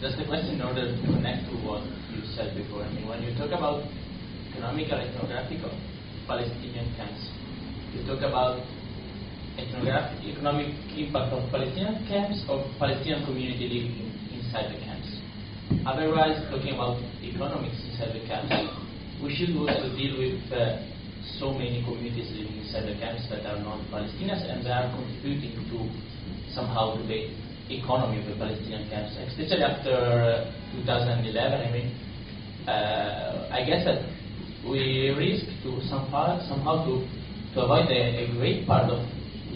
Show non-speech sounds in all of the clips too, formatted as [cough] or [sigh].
just a question in order to connect to what you said before. I mean, when you talk about economical, ethnographic of Palestinian camps, you talk about ethnographic, economic impact of Palestinian camps or Palestinian community living inside the camps. Otherwise, talking about economics inside the camps, we should also deal with uh, so many communities living inside the camps that are not Palestinians and they are contributing to somehow the economy of the Palestinian camps, especially after uh, 2011. I mean, uh, I guess that we risk to somehow, somehow to, to avoid a, a great part of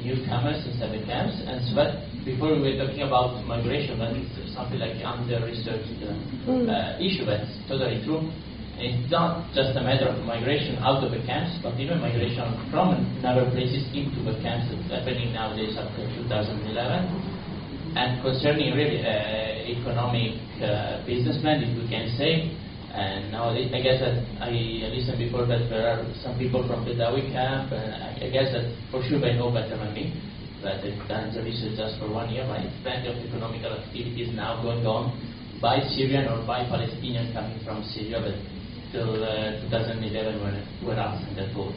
newcomers inside the camps, and so that before we were talking about migration, that is something like under-researched uh, mm. uh, issue. That's totally true. It's not just a matter of migration out of the camps, but even migration from other places into the camps that's happening nowadays after 2011. And concerning really uh, economic uh, business plan, if we can say, and nowadays I guess that I listened before that there are some people from the Dawi camp, and I guess that for sure they know better than me. That they've done the research just for one year, but plenty of economical activities now going on by Syrian or by Palestinians coming from Syria, but till uh, 2011 when were asked that vote.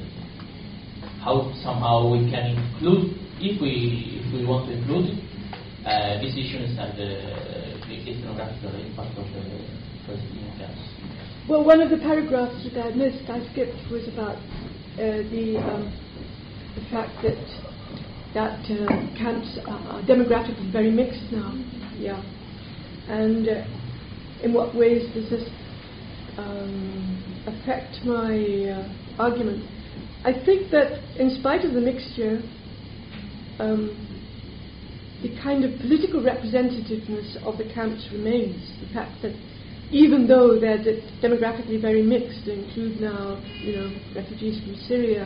How somehow we can include, if we if we want to include uh, and the, impact of the. Well, one of the paragraphs that I missed, I skipped, was about uh, the um, the fact that that uh, camps are demographically very mixed now. Yeah, and uh, in what ways does this um, affect my uh, argument. I think that in spite of the mixture, um, the kind of political representativeness of the camps remains. The fact that even though they're de- demographically very mixed, they include now, you know, refugees from Syria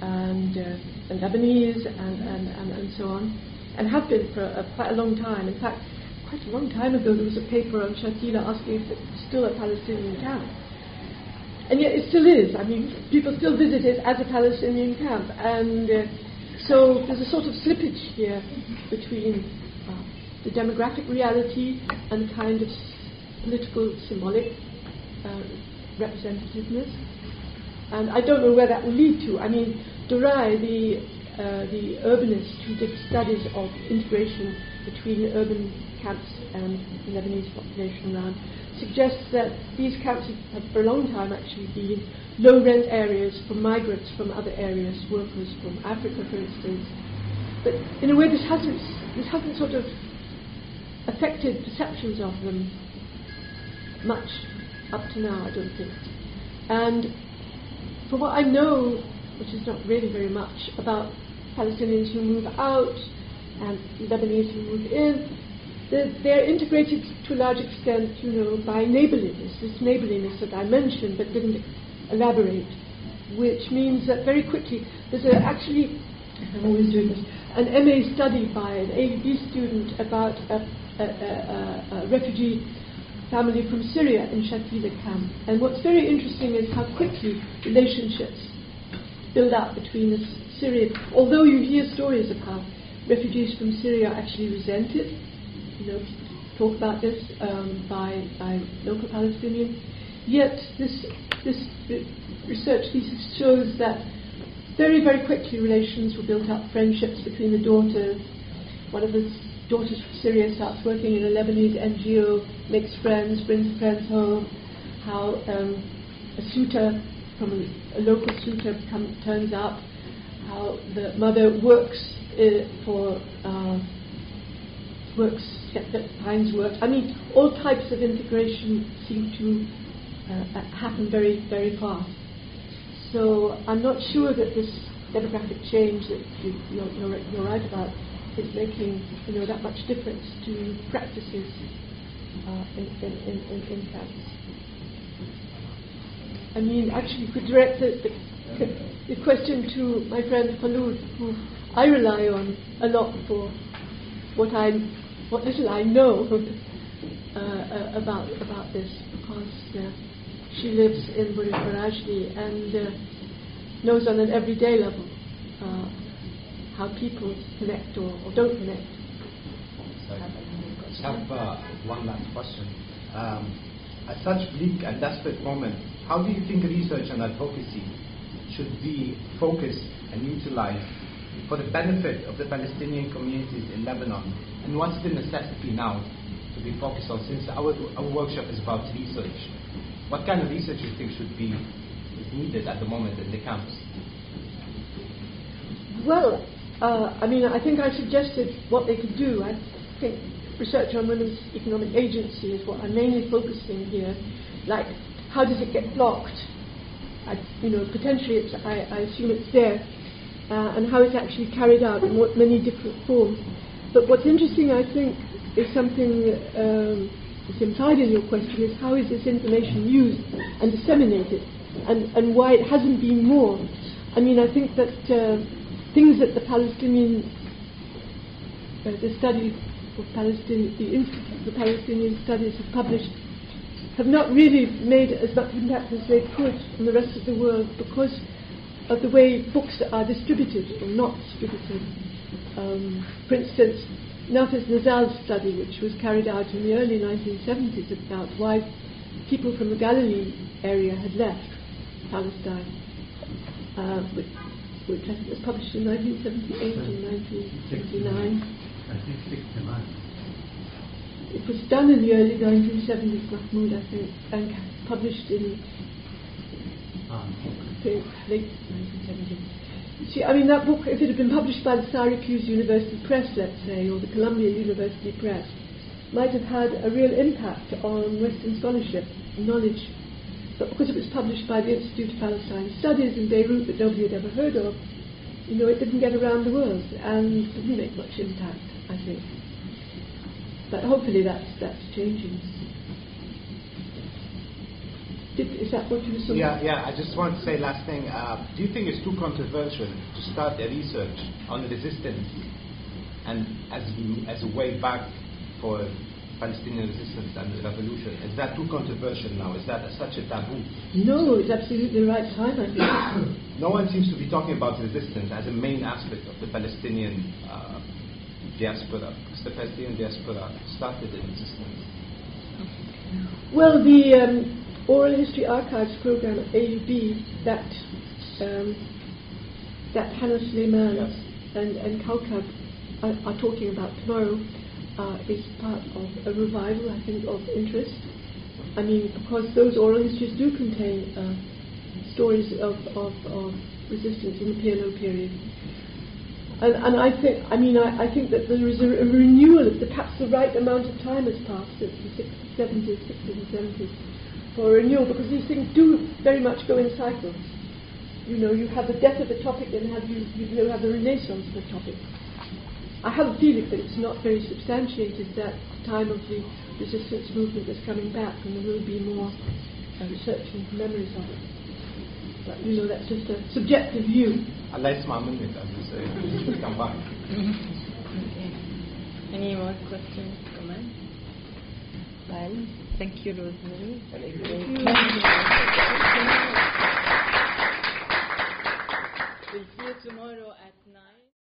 and, uh, and Lebanese and, and, and, and so on, and have been for a, quite a long time. In fact, quite a long time ago, there was a paper on Shatila asking if it's still a Palestinian camp. And yet it still is. I mean, people still visit it as a Palestinian camp. And uh, so there's a sort of slippage here between uh, the demographic reality and kind of political symbolic uh, representativeness. And I don't know where that will lead to. I mean, Durai, the, uh, the urbanist who did studies of integration between urban camps and the Lebanese population around, suggests that these camps have for a long time actually been low rent areas for migrants from other areas, workers from Africa, for instance. But in a way, this hasn't, this hasn't sort of affected perceptions of them much up to now, I don't think. And from what I know, which is not really very much, about Palestinians who move out and Lebanese who move in, they're, integrated to a large extent, you know, by neighborliness, this neighborliness that I mentioned but didn't elaborate, which means that very quickly there's a, actually, I'm always doing this, an MA study by an AUB student about a, a, a, refugee family from Syria in Shatila camp. And what's very interesting is how quickly relationships build up between the Syrian, although you hear stories of how refugees from Syria actually resented you know, talk about this um, by, by local Palestinians. Yet this, this research thesis shows that very, very quickly relations were built up, friendships between the daughters. One of the daughters from Syria starts working in a Lebanese NGO, makes friends, brings friends home. How um, a suitor from a, a local suitor come, turns up. How the mother works uh, for uh, works finds work. I mean, all types of integration seem to uh, happen very, very fast. So I'm not sure that this demographic change that you, you're, you're, you're, right about is making you know that much difference to practices uh, in, in, in, in, camps. I mean, actually, you could direct the, the, the question to my friend Khulud, who I rely on a lot for what I'm what little I know [laughs] uh, uh, about about this because uh, she lives in Burj Barajneh and uh, knows on an everyday level uh, how people connect or, or don't connect. just have uh, one last question. Um, at such bleak and desperate moment, how do you think research and advocacy should be focused and utilized for the benefit of the Palestinian communities in Lebanon? And what's the necessity now to be focused on since our, our workshop is about research? What kind of research do you think should be is needed at the moment in the camps? Well, uh, I mean, I think I suggested what they could do. I think research on women's economic agency is what I'm mainly focusing here. Like, how does it get blocked? I, you know, potentially, it's, I, I assume it's there, uh, and how it's actually carried out in what many different forms. But what's interesting, I think, is something um, that's implied in your question: is how is this information used and disseminated, and, and why it hasn't been more. I mean, I think that. Uh, things that the Palestinian, uh, the study of Palestine, the for Palestinian Studies have published, have not really made as much impact as they could on the rest of the world because of the way books are distributed or not distributed. Um, for instance, Nafez Nazal's study, which was carried out in the early 1970s about why people from the Galilee area had left Palestine, uh, which I think was published in 1978 and 1969. It was done in the early 1970s, Mahmoud, I think, and published in um, late 1970s. See, I mean, that book, if it had been published by the Syracuse University Press, let's say, or the Columbia University Press, might have had a real impact on Western scholarship and knowledge but because it was published by the Institute of Palestine Studies in Beirut that nobody had ever heard of, you know, it didn't get around the world and didn't make much impact, I think. But hopefully that's, that's changing. Did, is that what you were saying? Yeah, yeah. I just want to say last thing. Uh, do you think it's too controversial to start a research on resistance and as as a way back for Palestinian resistance and the revolution. Is that too controversial now? Is that a, such a taboo? No, it's absolutely the right time, I think. [coughs] no one seems to be talking about resistance as a main aspect of the Palestinian uh, diaspora, because the Palestinian diaspora started in resistance. Well, the um, Oral History Archives program at AUB that um, that Hannah Suleiman yes. and, and Kaukab are, are talking about tomorrow uh, is part of a revival, I think, of interest. I mean, because those oral histories do contain uh, stories of, of, of, resistance in the PLO period. And, and I think, I mean, I, I, think that there is a, a renewal, of the, perhaps the right amount of time has passed, since the 60s, 70s, 60s and 70s, for renewal, because these things do very much go in cycles. You know, you have the death of a topic, and have you, you have the renaissance of a topic. I have a feeling that it's not very substantiated that time of the resistance movement is coming back, and there will be more uh, research and memories of it. But you know, that's just a subjective view. Allah is Mamun it us, so it will come back. Okay. Any more questions, comments? Well, thank you, Rosemary. Thank you. We'll see you tomorrow at 9.